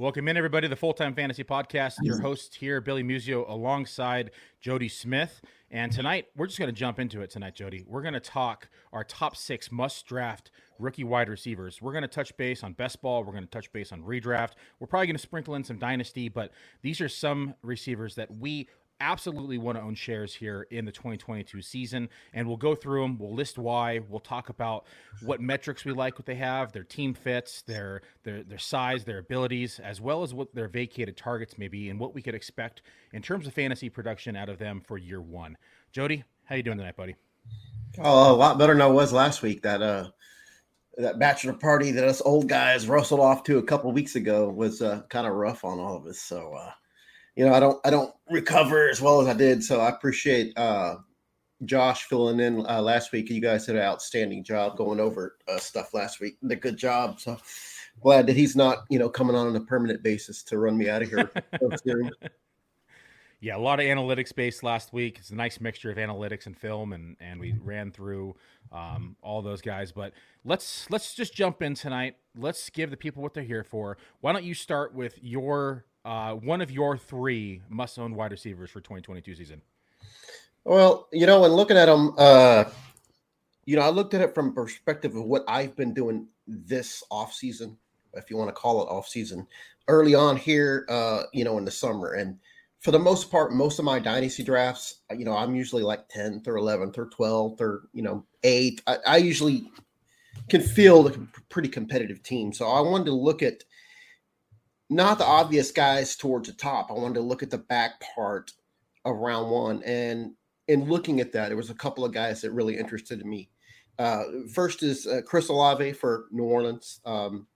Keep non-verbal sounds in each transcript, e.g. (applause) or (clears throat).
Welcome in, everybody, to the Full Time Fantasy Podcast. Your host here, Billy Musio, alongside Jody Smith. And tonight, we're just going to jump into it tonight, Jody. We're going to talk our top six must draft rookie wide receivers. We're going to touch base on best ball. We're going to touch base on redraft. We're probably going to sprinkle in some dynasty, but these are some receivers that we absolutely want to own shares here in the 2022 season and we'll go through them we'll list why we'll talk about what metrics we like what they have their team fits their their their size their abilities as well as what their vacated targets may be and what we could expect in terms of fantasy production out of them for year one. Jody how you doing tonight buddy? Oh a lot better than i was last week. That uh that bachelor party that us old guys rustled off to a couple weeks ago was uh, kind of rough on all of us. So uh you know, I don't I don't recover as well as I did. So I appreciate uh, Josh filling in uh, last week. You guys did an outstanding job going over uh, stuff last week. A good job. So glad that he's not you know coming on on a permanent basis to run me out of here. (laughs) yeah, a lot of analytics based last week. It's a nice mixture of analytics and film, and and we ran through um, all those guys. But let's let's just jump in tonight. Let's give the people what they're here for. Why don't you start with your uh, one of your three must-own wide receivers for 2022 season? Well, you know, and looking at them, uh, you know, I looked at it from perspective of what I've been doing this off season, if you want to call it off season, early on here, uh, you know, in the summer. And for the most part, most of my dynasty drafts, you know, I'm usually like 10th or 11th or 12th or, you know, 8th. I, I usually can field a pretty competitive team. So I wanted to look at not the obvious guys towards the top. I wanted to look at the back part of round one. And in looking at that, there was a couple of guys that really interested me. Uh, first is uh, Chris Olave for New Orleans. Um,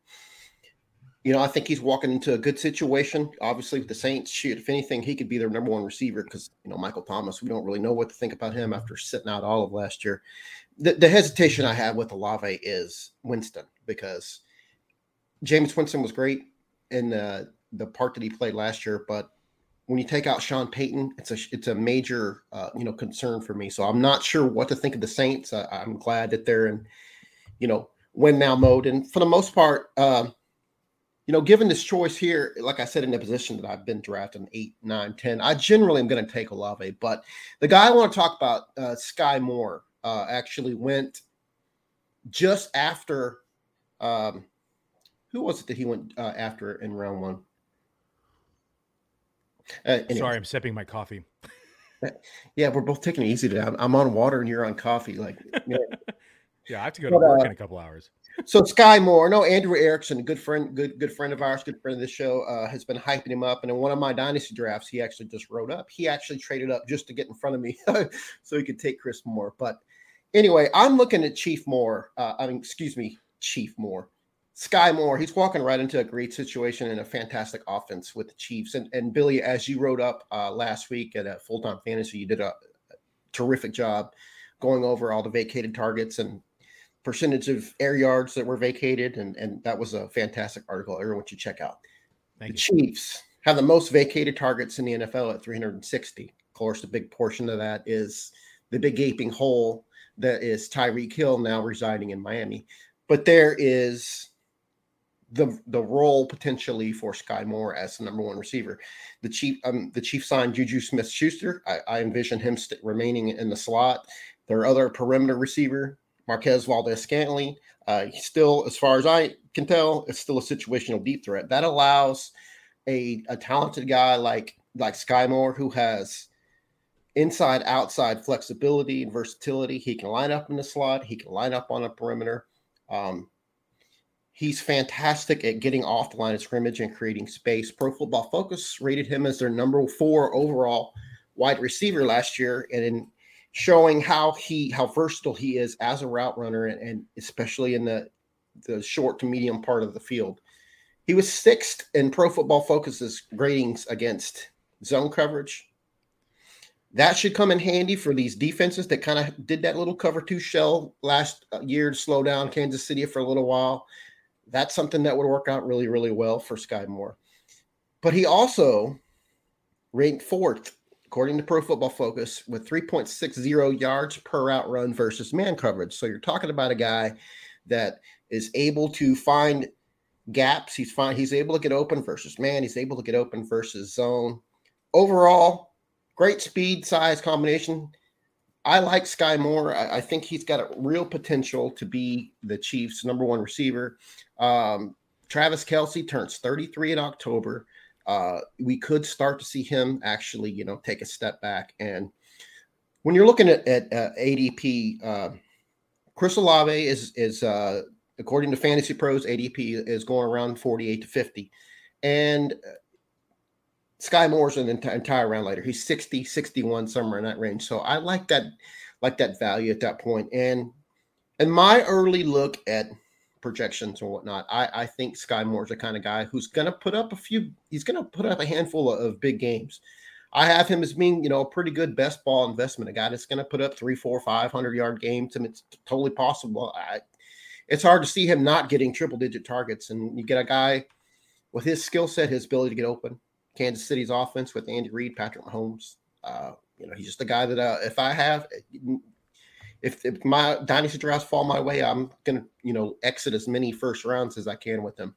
you know, I think he's walking into a good situation. Obviously, with the Saints, shoot, if anything, he could be their number one receiver because you know Michael Thomas. We don't really know what to think about him after sitting out all of last year. The, the hesitation I have with Olave is Winston because Jameis Winston was great in the the part that he played last year, but when you take out Sean Payton, it's a it's a major uh, you know concern for me. So I'm not sure what to think of the Saints. Uh, I'm glad that they're in you know win now mode, and for the most part, uh, you know, given this choice here, like I said in the position that I've been drafting eight, nine, ten, I generally am going to take Olave. But the guy I want to talk about, uh, Skyy Moore, uh, actually went just after. Um, who was it that he went uh, after in round one? Uh, Sorry, I'm sipping my coffee. yeah, we're both taking it easy today. I'm, I'm on water and you're on coffee. Like, yeah, (laughs) yeah I have to go to but, work uh, in a couple hours. So Skyy Moore, no, Andrew Erickson, good friend, good good friend of ours, good friend of the show, uh, has been hyping him up. And in one of my dynasty drafts, he actually just wrote up. He actually traded up just to get in front of me, (laughs) so he could take Chris Moore. But anyway, I'm looking at Chief Moore. Uh, I mean, excuse me, Chief Moore. Skyy Moore, he's walking right into a great situation and a fantastic offense with the Chiefs. And, and Billy, as you wrote up uh, last week at a full time fantasy, you did a, a, terrific job going over all the vacated targets and percentage of air yards that were vacated. And, and that was a fantastic article. Everyone should check out. Thank the you. Chiefs have the most vacated targets in the NFL at 360. Of course, a big portion of that is the big gaping hole that is Tyreek Hill now residing in Miami. But there is the the role potentially for Skyy Moore as the number one receiver. The chief um the chief signed Juju Smith Schuster. I, I envision him st- remaining in the slot. Their other perimeter receiver Marquez Valdes Scantling. Uh, still, as far as I can tell, it's still a situational deep threat. That allows a, a talented guy like like Skyy Moore who has inside outside flexibility and versatility. He can line up in the slot. He can line up on a perimeter. Um, he's fantastic at getting off the line of scrimmage and creating space. Pro Football Focus rated him as their number four overall wide receiver last year, and in showing how he how versatile he is as a route runner, and, and especially in the the short to medium part of the field. He was sixth in Pro Football Focus's ratings against zone coverage. That should come in handy for these defenses that kind of did that little cover two shell last uh, year to slow down Kansas City for a little while. That's something that would work out really, really well for Skyy Moore. But he also ranked fourth, according to Pro Football Focus, with 3.60 yards per route run versus man coverage. So you're talking about a guy that is able to find gaps. He's fine. He's able to get open versus man. He's able to get open versus zone. Overall, great speed size combination. I like Skyy Moore. I, I, think he's got a real potential to be the Chiefs' number one receiver. Um, Travis Kelce turns 33 in October. Uh, we could start to see him actually, you know, take a step back. And when you're looking at, at uh, ADP, uh, Chris Olave is is uh, according to Fantasy Pros, ADP is going around 48 to 50. And Skyy Moore's an ent- entire round later. He's 60, 61, somewhere in that range. So I like that, like that value at that point. And in my early look at projections and whatnot, I, I think Skyy Moore's the kind of guy who's going to put up a few, he's going to put up a handful of, of, big games. I have him as being, you know, a pretty good best ball investment, a guy that's going to put up three, four, five hundred yard games, and it's totally possible. I, it's hard to see him not getting triple digit targets. And you get a guy with his skill set, his ability to get open. Kansas City's offense with Andy Reid, Patrick Mahomes. Uh, you know, he's just a guy that uh, if I have, if, if my dynasty drafts fall my way, I'm gonna you know exit as many first rounds as I can with him.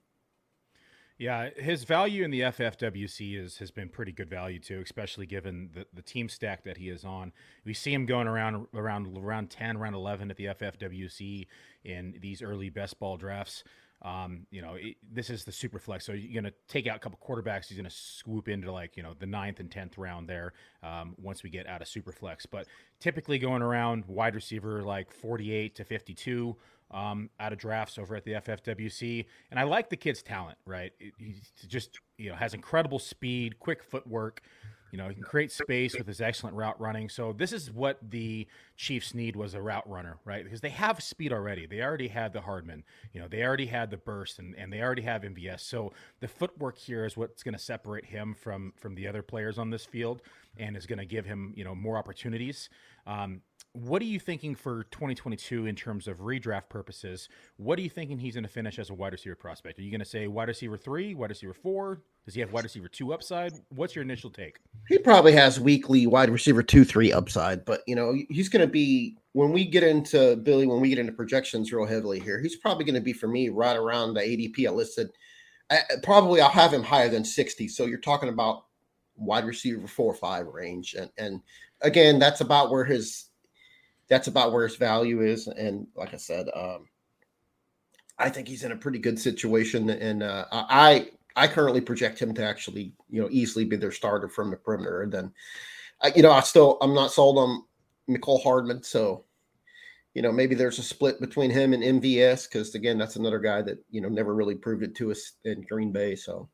Yeah, his value in the FFWC is has been pretty good value too, especially given the, the team stack that he is on. We see him going around around around ten, around eleven at the FFWC in these early best ball drafts. Um, you know, it, this is the super flex. So you're going to take out a couple quarterbacks. He's going to swoop into like, you know, the ninth and 10th round there um, once we get out of super flex. But typically going around wide receiver like 48 to 52 um, out of drafts over at the FFWC. And I like the kid's talent, right? He just, you know, has incredible speed, quick footwork. You know, he can create space with his excellent route running. So this is what the Chiefs need was a route runner, right? Because they have speed already. They already had the Hardman. You know, they already had the burst and, and they already have MVS. So the footwork here is what's going to separate him from from the other players on this field and is going to give him, you know, more opportunities. Um, what are you thinking for 2022 in terms of redraft purposes? What are you thinking he's going to finish as a wide receiver prospect? Are you going to say wide receiver three, wide receiver four? Does he have wide receiver two upside? What's your initial take? He probably has weekly wide receiver two, three upside, but you know he's going to be when we get into Billy, when we get into projections real heavily here, he's probably going to be for me right around the ADP I listed. I, probably I'll have him higher than 60. So you're talking about wide receiver four or five range, and and again, that's about where his that's about where his value is. And like I said, um, I think he's in a pretty good situation. And uh, I I currently project him to actually you know easily be their starter from the perimeter. And then uh, you know I still I'm not sold on Mecole Hardman, so you know maybe there's a split between him and MVS because again that's another guy that you know never really proved it to us in Green Bay. So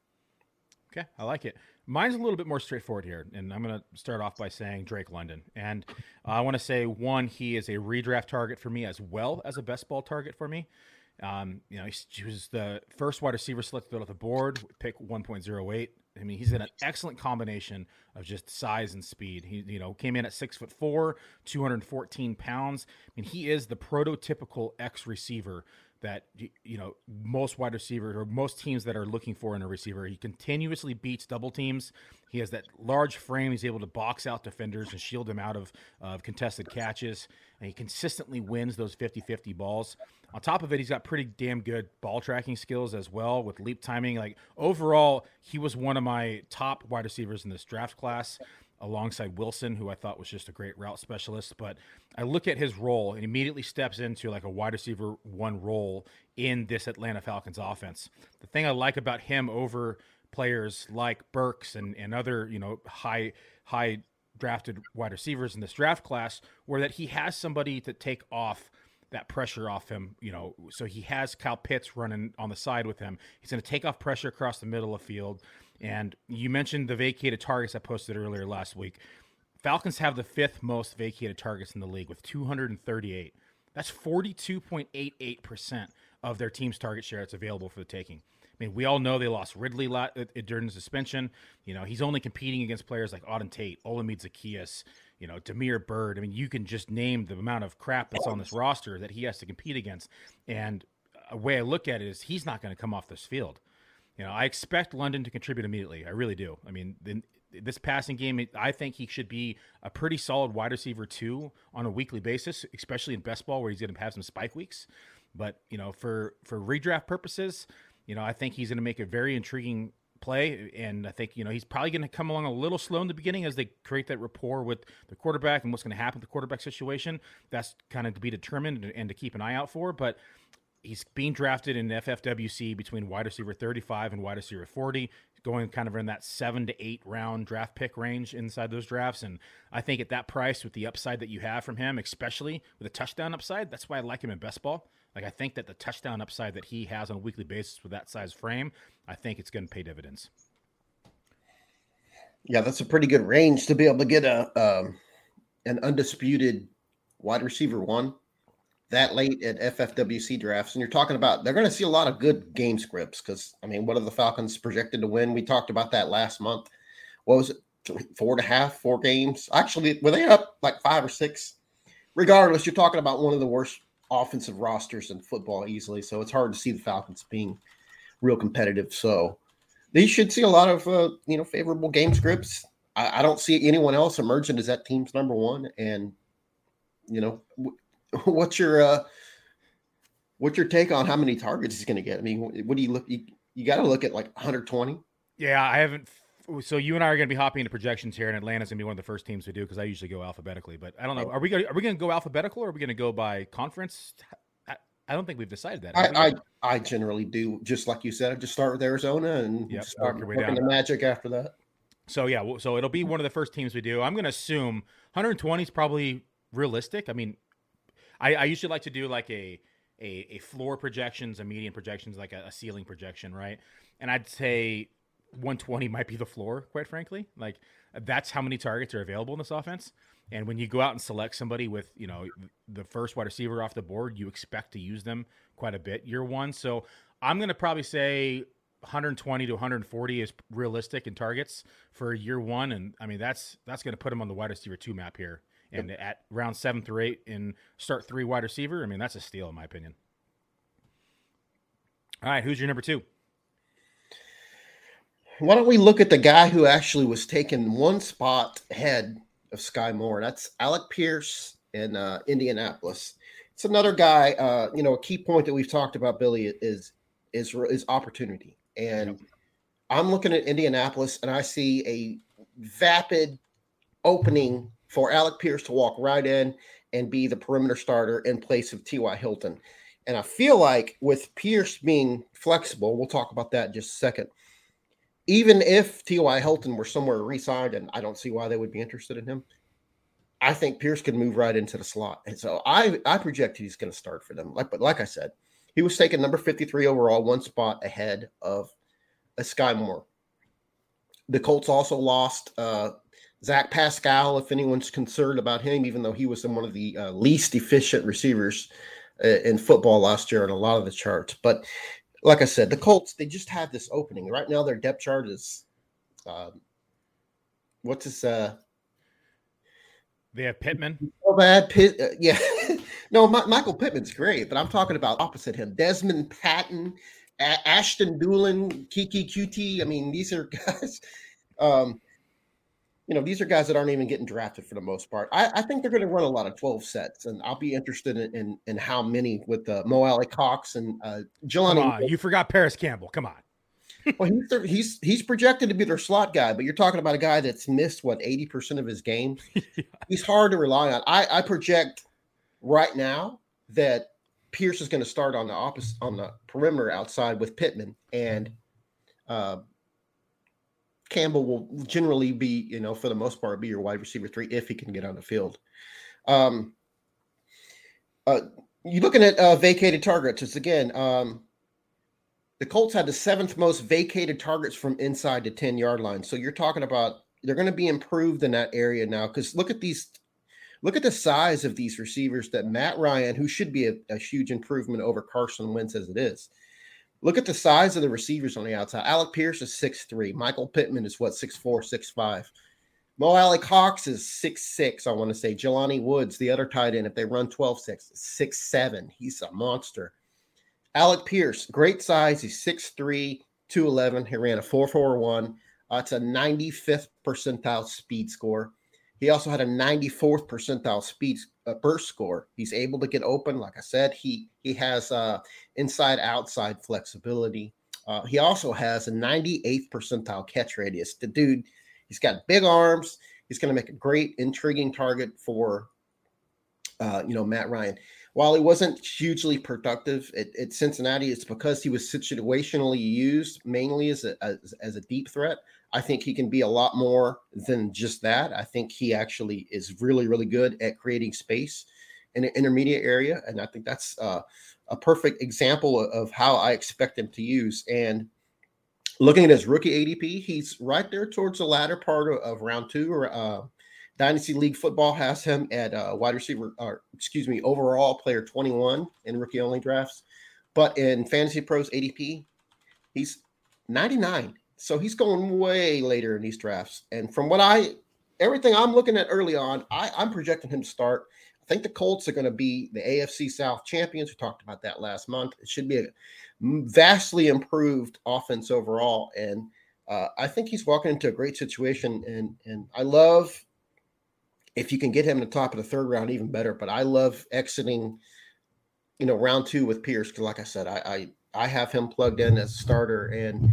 okay, I like it. Mine's a little bit more straightforward here, and I'm going to start off by saying Drake London. And uh, I want to say one, he is a redraft target for me as well as a best ball target for me. Um, you know, he was the first wide receiver selected off the board, pick 1.08. I mean, he's an excellent combination of just size and speed. He, you know, came in at six foot four, 214 pounds. I mean, he is the prototypical X receiver that you know most wide receivers or most teams that are looking for in a receiver. He continuously beats double teams. He has that large frame. He's able to box out defenders and shield them out of, of contested catches. And he consistently wins those 50-50 balls. On top of it, he's got pretty damn good ball tracking skills as well with leap timing. Like overall, he was one of my top wide receivers in this draft class. Alongside Wilson, who I thought was just a great route specialist. But I look at his role and immediately steps into like a wide receiver one role in this Atlanta Falcons offense. The thing I like about him over players like Burks and, and other, you know, high high drafted wide receivers in this draft class were that he has somebody to take off that pressure off him, you know. So he has Kyle Pitts running on the side with him. He's going to take off pressure across the middle of field. And you mentioned the vacated targets I posted earlier last week. Falcons have the fifth most vacated targets in the league with 238. That's 42.88% of their team's target share that's available for the taking. I mean, we all know they lost Ridley uh, uh, during the suspension. You know, he's only competing against players like Auden Tate, Olamide Zaccheaus, you know, Damiere Byrd. I mean, you can just name the amount of crap that's on this roster that he has to compete against. And a way I look at it is he's not going to come off this field. You know, I expect London to contribute immediately. I really do. I mean, this passing game, I think he should be a pretty solid wide receiver too on a weekly basis, especially in best ball where he's going to have some spike weeks. But you know, for for redraft purposes, you know, I think he's going to make a very intriguing play, and I think you know he's probably going to come along a little slow in the beginning as they create that rapport with the quarterback and what's going to happen with the quarterback situation. That's kind of to be determined and to keep an eye out for, but he's being drafted in FFWC between wide receiver 35 and wide receiver 40, going kind of in that seven to eight round draft pick range inside those drafts. And I think at that price, with the upside that you have from him, especially with a touchdown upside, that's why I like him in best ball. Like I think that the touchdown upside that he has on a weekly basis with that size frame, I think it's going to pay dividends. Yeah, that's a pretty good range to be able to get a um, an undisputed wide receiver one that late at FFWC drafts, and you're talking about they're going to see a lot of good game scripts because I mean, what are the Falcons projected to win? We talked about that last month. What was it? Four and a half, four games. Actually, were they up like five or six? Regardless, you're talking about one of the worst offensive rosters in football easily, so it's hard to see the Falcons being real competitive. So they should see a lot of uh, you know favorable game scripts. I, I don't see anyone else emerging as that team's number one, and you know (laughs) what's your uh, what's your take on how many targets he's going to get? I mean, what do you look? You, you got to look at like 120. Yeah, I haven't. So you and I are going to be hopping into projections here, and Atlanta's going to be one of the first teams to do because I usually go alphabetically. But I don't know. Are we going? Are we going to go alphabetical, or are we going to go by conference? I, I don't think we've decided that. I, I, I generally do just like you said. I just start with Arizona and yep, start working the Magic after that. So yeah, so it'll be one of the first teams we do. I'm going to assume 120 is probably realistic. I mean, I, I usually like to do like a, a, a floor projections, a median projections, like a, a ceiling projection, right? And I'd say 120 might be the floor, quite frankly. Like that's how many targets are available in this offense. And when you go out and select somebody with, you know, the first wide receiver off the board, you expect to use them quite a bit year one. So I'm going to probably say 120 to 140 is realistic in targets for year one. And I mean, that's, that's going to put him on the wide receiver two map here. And yep. at round seven through eight in start three wide receiver, I mean, that's a steal in my opinion. All right, who's your number two? Why don't we look at the guy who actually was taken one spot ahead of Skyy Moore? That's Alec Pierce in uh, Indianapolis. It's another guy. Uh, you know, a key point that we've talked about, Billy, is is is opportunity. And yep. I'm looking at Indianapolis, and I see a vapid opening for Alec Pierce to walk right in and be the perimeter starter in place of T.Y. Hilton. And I feel like with Pierce being flexible, we'll talk about that in just a second. Even if T.Y. Hilton were somewhere re-signed, and I don't see why they would be interested in him, I think Pierce could move right into the slot. And so I I project he's going to start for them. Like but like I said, he was taken number 53 overall, one spot ahead of a Skyy Moore. The Colts also lost uh, Zach Pascal, if anyone's concerned about him, even though he was one of the uh, least efficient receivers uh, in football last year on a lot of the charts. But like I said, the Colts, they just have this opening. Right now, their depth chart is um, what's this? Uh, they have Pittman. (laughs) Oh, bad. Pitt, uh, yeah. (laughs) no, My, Michael Pittman's great, but I'm talking about opposite him. Dezmon Patmon, A- Ashton Dulin, Keke Coutee. I mean, these are (laughs) guys. Um, you know, these are guys that aren't even getting drafted for the most part. I, I think they're going to run a lot of 12 sets, and I'll be interested in in, in how many with uh, Mo Alie-Cox and uh, Jelani. Come on, you forgot Parris Campbell. Come on. (laughs) well, he's, their, he's he's projected to be their slot guy, but you're talking about a guy that's missed what 80% of his games. (laughs) yeah. He's hard to rely on. I, I project right now that Pierce is going to start on the opposite on the perimeter outside with Pittman, and uh, Campbell will generally be, you know, for the most part, be your wide receiver three if he can get on the field. Um, uh, you're looking at uh, vacated targets. It's again, um, the Colts had the seventh most vacated targets from inside the 10 yard line. So you're talking about they're going to be improved in that area now. Because look at these, look at the size of these receivers that Matt Ryan, who should be a, a huge improvement over Carson Wentz as it is. Look at the size of the receivers on the outside. Alec Pierce is six three. Michael Pittman is what, six four, six five. Mo Alie-Cox is six six. I want to say. Jelani Woods, the other tight end, if they run 12 6, six seven. He's a monster. Alec Pierce, great size. He's 6'3, 211. He ran a 441. Uh, it's a 95th percentile speed score. He also had a 94th percentile speed uh, burst score. He's able to get open. Like I said, he he has uh, inside outside flexibility. Uh, he also has a 98th percentile catch radius. The dude, he's got big arms. He's going to make a great, intriguing target for, uh, you know, Matt Ryan while he wasn't hugely productive at, at, Cincinnati, it's because he was situationally used mainly as a as, as, a deep threat. I think he can be a lot more than just that. I think he actually is really really good at creating space in an intermediate area, and I think that's uh, a perfect example of how I expect him to use. And looking at his rookie ADP, he's right there towards the latter part of, of round two or. Uh, Dynasty League Football has him at uh, wide receiver, or excuse me, overall player 21 in rookie only drafts. But in Fantasy Pros ADP, he's 99. So he's going way later in these drafts. And from what I, everything I'm looking at early on, I, I'm projecting him to start. I think the Colts are going to be the AFC South champions. We talked about that last month. It should be a vastly improved offense overall. And uh, I think he's walking into a great situation. And, and I love if you can get him in the top of the third round, even better. But I love exiting, you know, round two with Pierce because, like I said, I, I I have him plugged in as a starter. And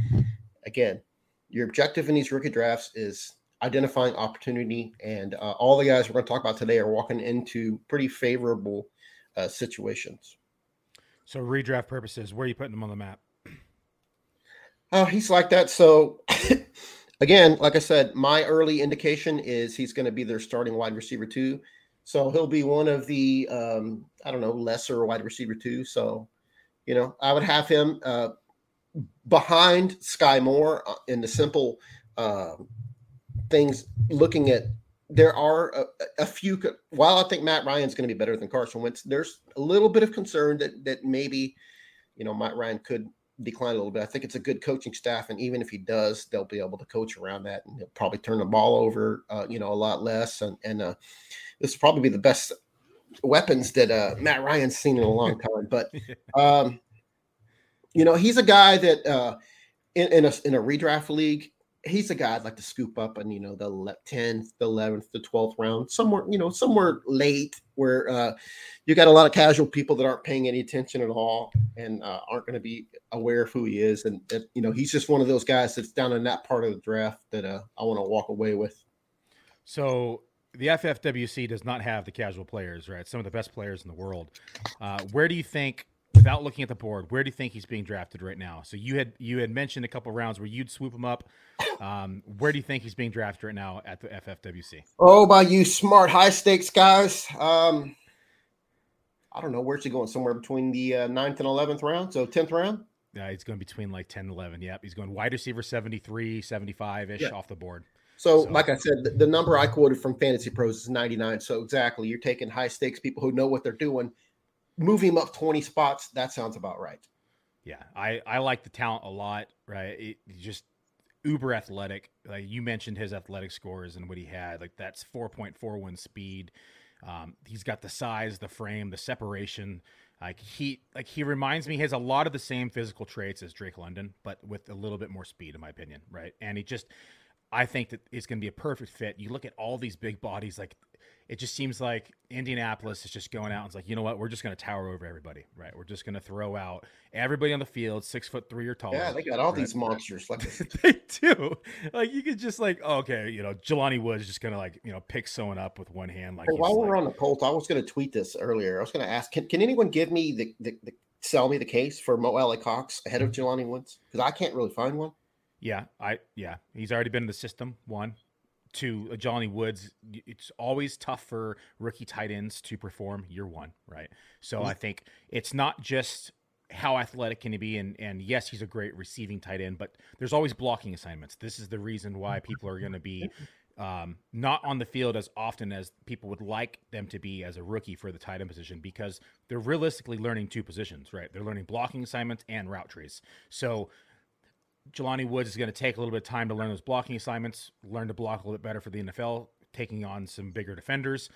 again, your objective in these rookie drafts is identifying opportunity, and uh, all the guys we're going to talk about today are walking into pretty favorable uh, situations. So, redraft purposes, where are you putting them on the map? Oh, he's like that. So. (laughs) again, like I said, my early indication is he's going to be their starting wide receiver too. So he'll be one of the um, I don't know lesser wide receiver too. So you know I would have him uh, behind Skyy Moore uh, in the simple uh, things. Looking at there are a, a, few. While I think Matt Ryan's going to be better than Carson Wentz, there's a little bit of concern that that maybe you know Matt Ryan could decline a little bit. I think it's a good coaching staff, and even if he does, they'll be able to coach around that, and he'll probably turn the ball over, uh, you know, a lot less. And and uh, this will probably be the best weapons that uh, Matt Ryan's seen in a long (laughs) time. But um, you know, he's a guy that uh, in, in a in a redraft league, he's a guy I'd like to scoop up and you know the 10th, the 11th, the 12th round, somewhere you know somewhere late where uh, you got a lot of casual people that aren't paying any attention at all and uh, aren't going to be aware of who he is, and, and, you know he's just one of those guys that's down in that part of the draft that uh, I want to walk away with. So the FFWC does not have the casual players, right? Some of the best players in the world. Uh, where do you think without looking at the board, where do you think he's being drafted right now? So you had you had mentioned a couple rounds where you'd swoop him up. Um, where do you think he's being drafted right now at the FFWC? Oh, by you smart high stakes guys. Um, I don't know where's he going. Somewhere between the uh, ninth and eleventh round. So tenth round. Yeah, he's going between like 10 and 11. Yep. He's going wide receiver 73, 75 ish yeah. off the board. So, so, like I said, the, the number I quoted from Fantasy Pros is 99. So, exactly, you're taking high stakes people who know what they're doing move him up 20 spots. That sounds about right. Yeah, I, I like the talent a lot, right? It, just uber athletic. Like you mentioned his athletic scores and what he had. Like that's 4.41 speed. Um, he's got the size, the frame, the separation. Like he like he reminds me he has a lot of the same physical traits as Drake London, but with a little bit more speed, in my opinion, right? And he just I think that it's going to be a perfect fit. You look at all these big bodies, like it just seems like Indianapolis is just going out and it's like, you know what, we're just going to tower over everybody, right? We're just going to throw out everybody on the field, six foot three or taller. Yeah, they got all right? these (laughs) monsters. Like (laughs) they do. Like you could just like, oh, okay, you know, Jelani Woods just going to like, you know, pick someone up with one hand. Like hey, while we're like, on the Colts, I was going to tweet this earlier. I was going to ask, can, can anyone give me the, the, the sell me the case for Mo Alie-Cox ahead of mm-hmm. Jelani Woods? Because I can't really find one. Yeah, I yeah, he's already been in the system. One, to uh, Jelani Woods, it's always tough for rookie tight ends to perform year one, right? So mm-hmm. I think it's not just how athletic can he be, and and yes, he's a great receiving tight end, but there's always blocking assignments. This is the reason why mm-hmm. people are going to be um, not on the field as often as people would like them to be as a rookie for the tight end position because they're realistically learning two positions, right? They're learning blocking assignments and route trees. So Jelani Woods is going to take a little bit of time to learn those blocking assignments, learn to block a little bit better for the NFL, taking on some bigger defenders.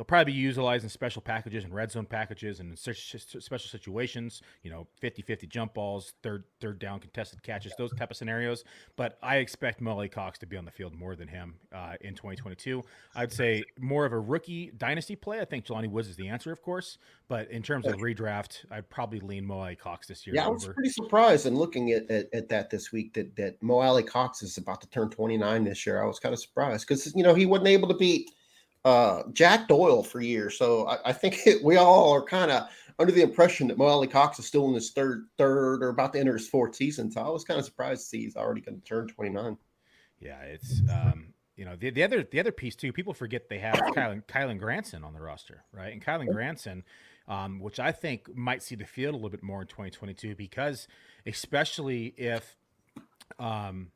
He'll probably be utilizing special packages and red zone packages and in special situations, you know, 50-50 jump balls, third third down contested catches, those type of scenarios. But I expect Mo Alie-Cox to be on the field more than him uh, in 2022. I'd say more of a rookie dynasty play. I think Jelani Woods is the answer, of course. But in terms of redraft, I'd probably lean Mo Alie-Cox this year. Yeah, I was pretty surprised in looking at, at, at, that this week that, that Mo Alie-Cox is about to turn 29 this year. I was kind of surprised because, you know, he wasn't able to beat – uh, Jack Doyle for years. So I, I think it, (laughs) we all are kind of under the impression that Mo Alie-Cox is still in his third, third or about to enter his fourth season. So I was kind of surprised to see he's already going to turn 29. Yeah, it's um, you know the, the other the other piece too. People forget they have Kylen Kylan Granson on the roster, right? And Kylen Granson, um, which I think might see the field a little bit more in 2022 because especially if um,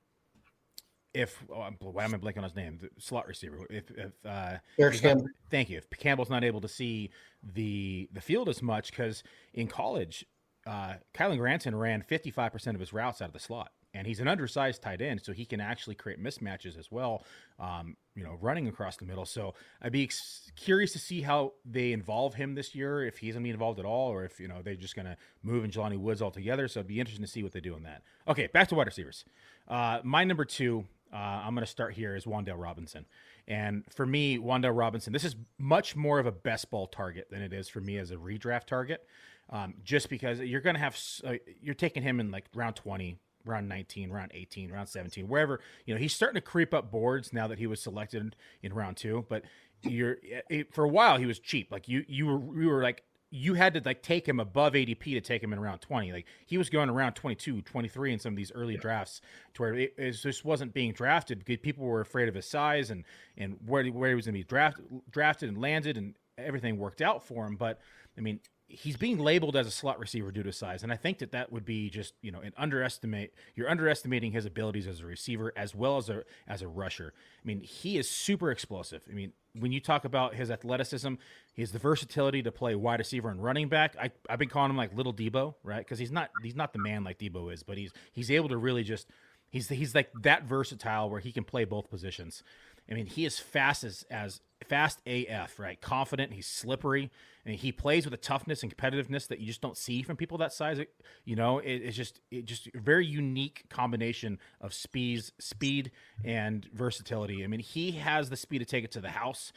if oh, why am I blanking on his name? The slot receiver. If, if uh, Eric not, thank you. If Campbell's not able to see the the field as much, because in college, uh, Kylen Granson ran 55 percent of his routes out of the slot, and he's an undersized tight end, so he can actually create mismatches as well. Um, you know, running across the middle. So I'd be ex- curious to see how they involve him this year, if he's gonna be involved at all, or if you know they're just gonna move in Jelani Woods altogether. So it'd be interesting to see what they do on that. Okay, back to wide receivers. Uh, my number two uh, I'm going to start here as Wan'Dale Robinson. And for me, Wan'Dale Robinson, this is much more of a best ball target than it is for me as a redraft target. Um, just because you're going to have, uh, you're taking him in like round 20, round 19, round 18, round 17, wherever, you know, he's starting to creep up boards now that he was selected in round two. But you're, it, for a while, he was cheap. Like you, you were, you were like you had to like take him above ADP to take him in round 20. Like he was going around 22, 23 in some of these early drafts to where it, it just wasn't being drafted because people were afraid of his size and and where, where he was going to be drafted drafted and landed and everything worked out for him. But I mean, he's being labeled as a slot receiver due to size, and I think that that would be just you know an underestimate. You're underestimating his abilities as a receiver as well as a as a rusher. I mean, he is super explosive. I mean, when you talk about his athleticism, he has the versatility to play wide receiver and running back. I, I've been calling him like little Deebo, right? Because he's not he's not the man like Deebo is, but he's he's able to really just he's he's like that versatile where he can play both positions. I mean, he is fast as as fast AF, right? Confident. He's slippery, and he plays with a toughness and competitiveness that you just don't see from people that size. You know, it, it's just it just a very unique combination of speeds, speed, and versatility. I mean, he has the speed to take it to the house.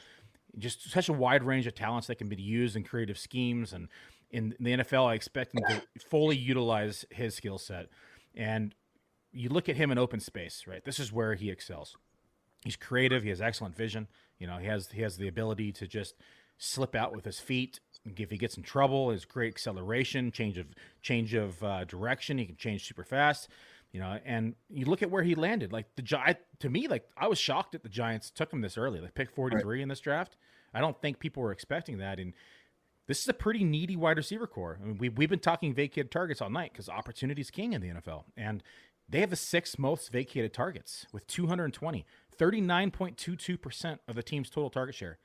Just such a wide range of talents that can be used in creative schemes, and in the NFL, I expect him to fully utilize his skill set. And you look at him in open space, right? This is where he excels He's creative. He has excellent vision. You know, he has he has the ability to just slip out with his feet. If he gets in trouble, his great acceleration, change of change of uh, direction. He can change super fast. You know, and you look at where he landed. Like the giant to me, like I was shocked that the Giants took him this early. Like pick forty three right. in this draft. I don't think people were expecting that. And this is a pretty needy wide receiver corps. I mean, we, we've been talking vacated targets all night because opportunity is king in the NFL. And they have the sixth most vacated targets with 220. 39.22% of the team's total target share.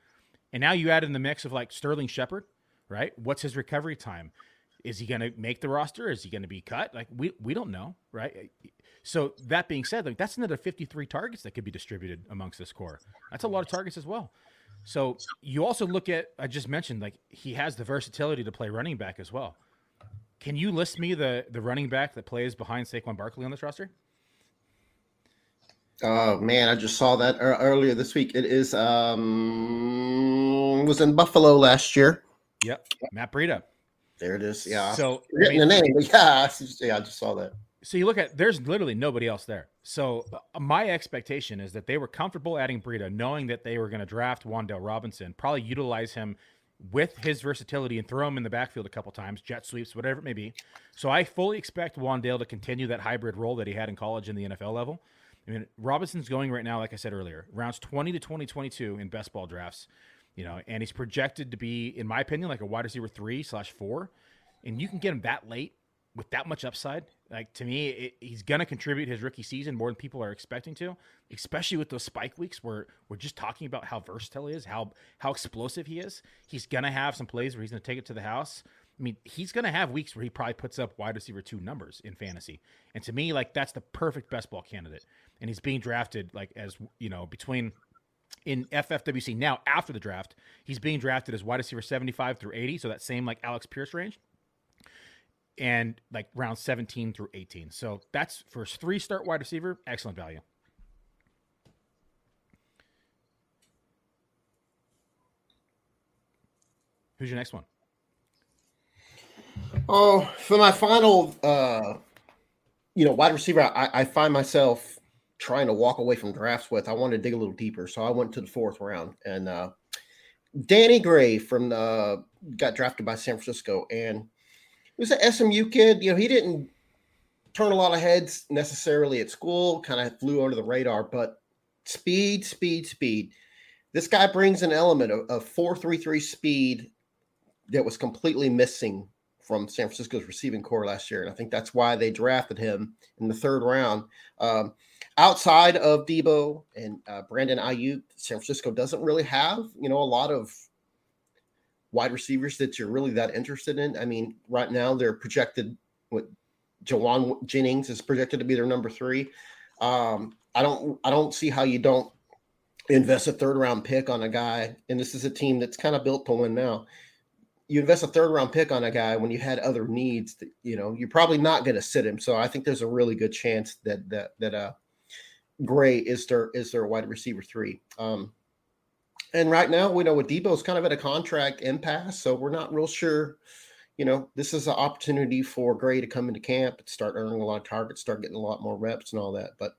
And now you add in the mix of like Sterling Shepard, right? What's his recovery time? Is he going to make the roster? Is he going to be cut? Like we we don't know, right? So that being said, like that's another 53 targets that could be distributed amongst this corps. That's a lot of targets as well. So you also look at I just mentioned like he has the versatility to play running back as well. Can you list me the the running back that plays behind Saquon Barkley on this roster? Oh man, I just saw that earlier this week. It is um was in Buffalo last year. Yep, Matt Breida. There it is. Yeah. So getting I mean, the name, but yeah, yeah, I just saw that. So you look at there's literally nobody else there. So uh, my expectation is that they were comfortable adding Breida, knowing that they were going to draft Wan'Dale Robinson, probably utilize him with his versatility and throw him in the backfield a couple times, jet sweeps, whatever it may be. So I fully expect Wan'Dale to continue that hybrid role that he had in college in the NFL level. I mean, Robinson's going right now, like I said earlier, rounds 20 to 2022 in best ball drafts, you know, and he's projected to be, in my opinion, like a wide receiver three slash four. And you can get him that late with that much upside, like to me, it, he's going to contribute his rookie season more than people are expecting to, especially with those spike weeks where we're just talking about how versatile he is, how how explosive he is. He's going to have some plays where he's going to take it to the house. I mean, he's going to have weeks where he probably puts up wide receiver two numbers in fantasy. And to me, like that's the perfect best ball candidate. And he's being drafted like as, you know, between in FFWC now after the draft, he's being drafted as wide receiver 75 through 80, so that same like Alex Pierce range and like round 17 through 18. So that's for three start wide receiver, excellent value. Who's your next one? Oh, for my final, uh, you know, wide receiver, I, I find myself trying to walk away from drafts with. I wanted to dig a little deeper, so I went to the fourth round, and uh, Danny Gray from the got drafted by San Francisco, and he was an SMU kid. You know, he didn't turn a lot of heads necessarily at school, kind of flew under the radar, but speed, speed, speed. This guy brings an element of, of 433 speed that was completely missing from San Francisco's receiving corps last year. And I think that's why they drafted him in the third round. Um, outside of Deebo and uh, Brandon Aiyuk, San Francisco doesn't really have, you know, a lot of wide receivers that you're really that interested in. I mean, right now they're projected what Jauan Jennings is projected to be their number three. Um, I don't I don't see how you don't invest a third round pick on a guy, and this is a team that's kind of built to win now. You invest a third round pick on a guy when you had other needs that you know you're probably not going to sit him. So I think there's a really good chance that that that uh Gray is their is their wide receiver three. Um, and right now, we know with Deebo's kind of at a contract impasse, so we're not real sure. You know, this is an opportunity for Gray to come into camp and start earning a lot of targets, start getting a lot more reps and all that. But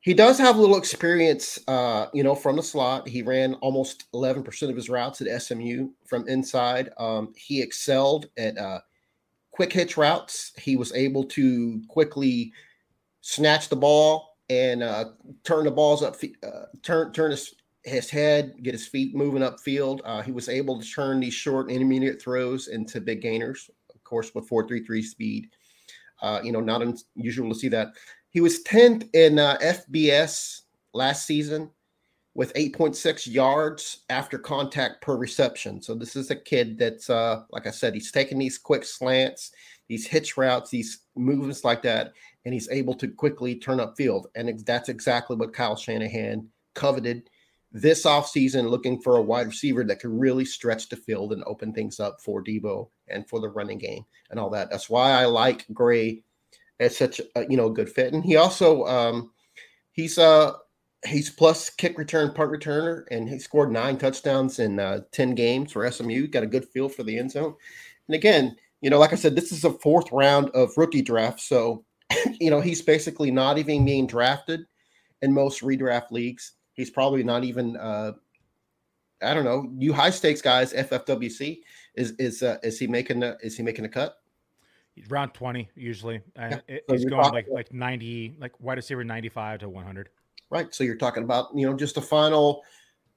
he does have a little experience, uh, you know, from the slot. He ran almost 11% of his routes at SMU from inside. Um, he excelled at uh, quick hitch routes. He was able to quickly snatch the ball and uh, turn the balls up, uh, turn turn his his head, get his feet moving upfield. Uh, he was able to turn these short intermediate throws into big gainers, of course, with 4.33 speed. Uh, you know, not unusual to see that. He was 10th in uh, FBS last season with 8.6 yards after contact per reception. So this is a kid that's, uh, like I said, he's taking these quick slants, these hitch routes, these movements like that, and he's able to quickly turn up field. And that's exactly what Kyle Shanahan coveted this offseason looking for a wide receiver that could really stretch the field and open things up for Deebo and for the running game and all that. That's why I like Gray as such a you know good fit. And he also um he's uh he's plus kick return punt returner and he scored nine touchdowns in uh, 10 games for SMU. Got a good feel for the end zone. And again, you know, like I said, this is a fourth round of rookie draft. So, (coughs) you know, he's basically not even being drafted in most redraft leagues. He's probably not even uh, I don't know. You high stakes guys, FFWC is is uh, is he making a, is he making a cut? Round twenty usually. Uh, yeah. so he's going like like ninety, like wide receiver ninety five to one hundred. Right. So you're talking about you know just a final,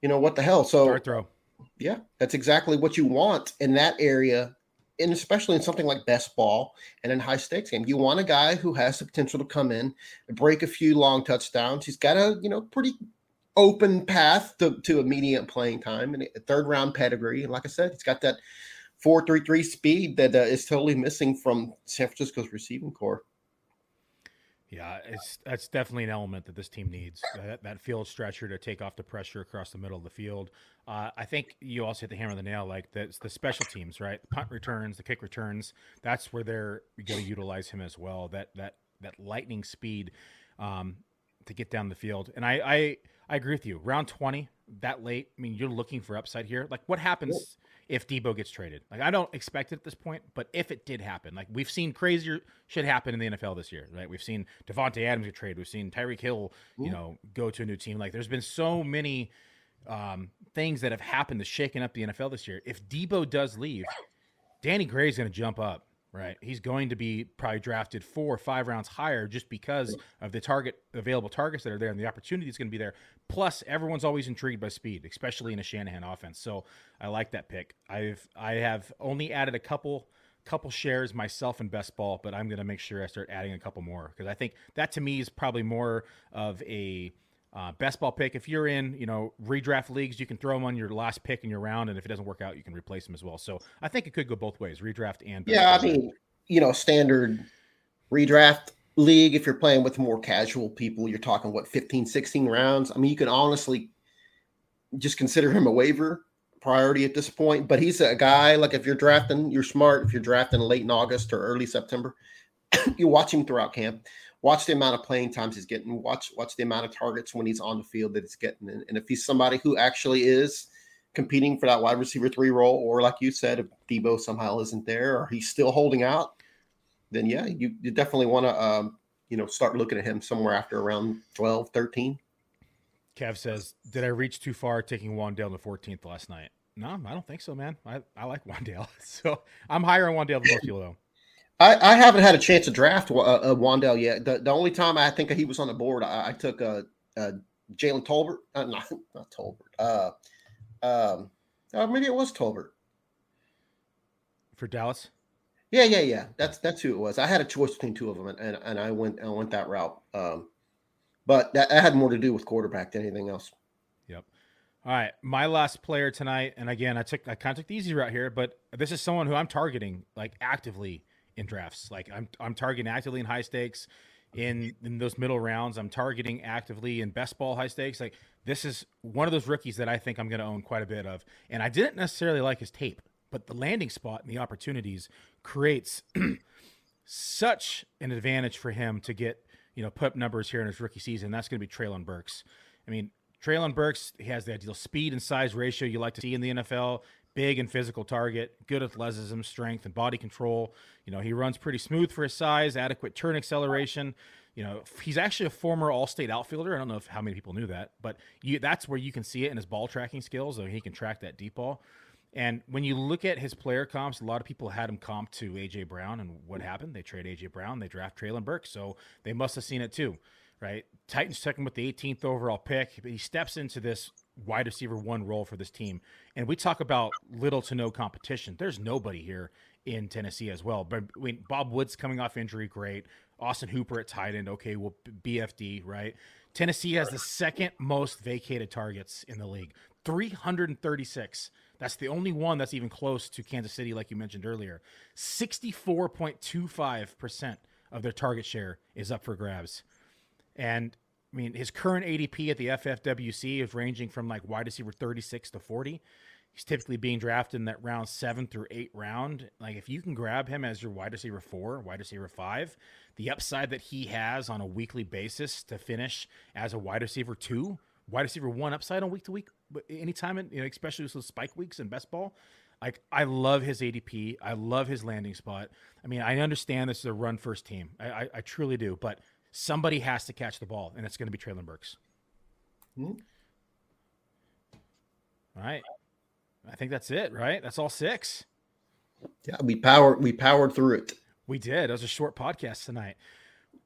you know what the hell? So Start throw. Yeah, that's exactly what you want in that area, and especially in something like best ball and in high stakes game. You want a guy who has the potential to come in, and break a few long touchdowns. He's got a you know pretty open path to, to immediate playing time and a third round pedigree. And like I said, he's got that 433 speed that uh, is totally missing from San Francisco's receiving corps. Yeah, it's that's definitely an element that this team needs. That, that field stretcher to take off the pressure across the middle of the field. Uh, I think you also hit the hammer on the nail. Like the the special teams, right? The punt returns, the kick returns. That's where they're going to utilize him as well. That that that lightning speed. Um, to get down the field. And I, I, I agree with you. Round 20, that late, I mean, you're looking for upside here. Like, what happens if Deebo gets traded? Like, I don't expect it at this point, but if it did happen, like, we've seen crazier shit happen in the NFL this year, right? We've seen Davante Adams get traded. We've seen Tyreek Hill, you know, go to a new team. Like, there's been so many um, things that have happened to shaking up the NFL this year. If Deebo does leave, Danny Gray's going to jump up Right. He's going to be probably drafted four or five rounds higher just because of the target available targets that are there and the opportunity is going to be there. Plus, everyone's always intrigued by speed, especially in a Shanahan offense. So I like that pick. I've I have only added a couple couple shares myself in best ball, but I'm going to make sure I start adding a couple more because I think that to me is probably more of a uh, best ball pick. If you're in, you know, redraft leagues, you can throw them on your last pick in your round, and if it doesn't work out, you can replace them as well. So I think it could go both ways, redraft and yeah. I mean, you know, standard redraft league. If you're playing with more casual people, you're talking what 15, 16 rounds. I mean, you can honestly just consider him a waiver priority at this point. But he's a guy like if you're drafting, you're smart. If you're drafting late in August or early September, (coughs) you watch him throughout camp watch the amount of playing times he's getting, watch watch the amount of targets when he's on the field that he's getting. And, and if he's somebody who actually is competing for that wide receiver three role, or like you said, if Deebo somehow isn't there or he's still holding out, then yeah, you, you definitely want to um, you know start looking at him somewhere after around 12, 13. Kev says, Did I reach too far taking Wan'Dale the 14th last night? No, I don't think so, man. I, I like Wan'Dale. (laughs) So I'm higher on Wan'Dale than most people, though. I, I haven't had a chance to draft uh, uh, Wan'Dale yet. The, the only time I think he was on the board, I, I took uh, uh, Jalen Tolbert. Uh, not, (laughs) not Tolbert. Uh, um, uh, maybe it was Tolbert for Dallas. Yeah, yeah, yeah. That's that's who it was. I had a choice between two of them, and, and, and I went I went that route. Um, but that, that had more to do with quarterback than anything else. Yep. All right, my last player tonight, and again, I took I kind of took the easy route here, but this is someone who I'm targeting like actively in drafts. Like I'm I'm targeting actively in high stakes mm-hmm. in in those middle rounds. I'm targeting actively in best ball high stakes. Like this is one of those rookies that I think I'm going to own quite a bit of. And I didn't necessarily like his tape, but the landing spot and the opportunities creates (clears throat) such an advantage for him to get, you know, put up numbers here in his rookie season. That's going to be Treylon Burks. I mean, Treylon Burks, he has the ideal speed and size ratio you like to see in the NFL big and physical target, good athleticism, strength, and body control. You know, he runs pretty smooth for his size, adequate turn acceleration. You know, he's actually a former All-State outfielder. I don't know if how many people knew that, but you, that's where you can see it in his ball tracking skills. So he can track that deep ball. And when you look at his player comps, a lot of people had him comp to AJ Brown, and what happened? They trade AJ Brown, they draft Treylon Burke, so they must have seen it too, right? Titans took him with the 18th overall pick. but He steps into this wide receiver one role for this team. And we talk about little to no competition. There's nobody here in Tennessee as well. But I mean, Bob Woods coming off injury, great. Austin Hooper at tight end, okay, well, BFD, right? Tennessee has the second most vacated targets in the league 336. That's the only one that's even close to Kansas City, like you mentioned earlier. 64.25% of their target share is up for grabs. And I mean, his current ADP at the FFWC is ranging from like wide receiver 36 to 40. He's typically being drafted in that round seven through eight round. Like, if you can grab him as your wide receiver four, wide receiver five, the upside that he has on a weekly basis to finish as a wide receiver two, wide receiver one upside on week to week, but anytime, you know, especially with spike weeks in best ball. Like, I love his ADP. I love his landing spot. I mean, I understand this is a run first team. I, I, I truly do. But somebody has to catch the ball, and it's going to be Treylon Burks. Mm-hmm. All right. I think that's it, right? That's all six. Yeah, we powered we powered through it. We did. It was a short podcast tonight.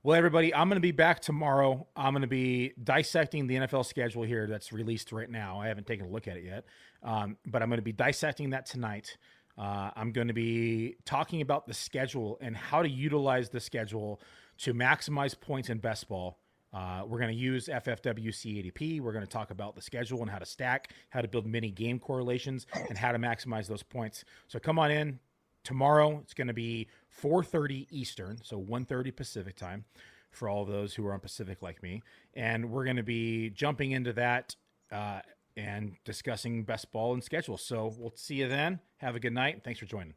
Well, everybody, I'm going to be back tomorrow. I'm going to be dissecting the NFL schedule here that's released right now. I haven't taken a look at it yet, um, but I'm going to be dissecting that tonight. Uh, I'm going to be talking about the schedule and how to utilize the schedule to maximize points in best ball. Uh, we're going to use FFWC ADP. We're going to talk about the schedule and how to stack, how to build mini game correlations, and how to maximize those points. So come on in tomorrow. It's going to be 4:30 Eastern, so 1:30 Pacific time, for all those who are on Pacific like me. And we're going to be jumping into that uh, and discussing best ball and schedule. So we'll see you then. Have a good night. Thanks for joining.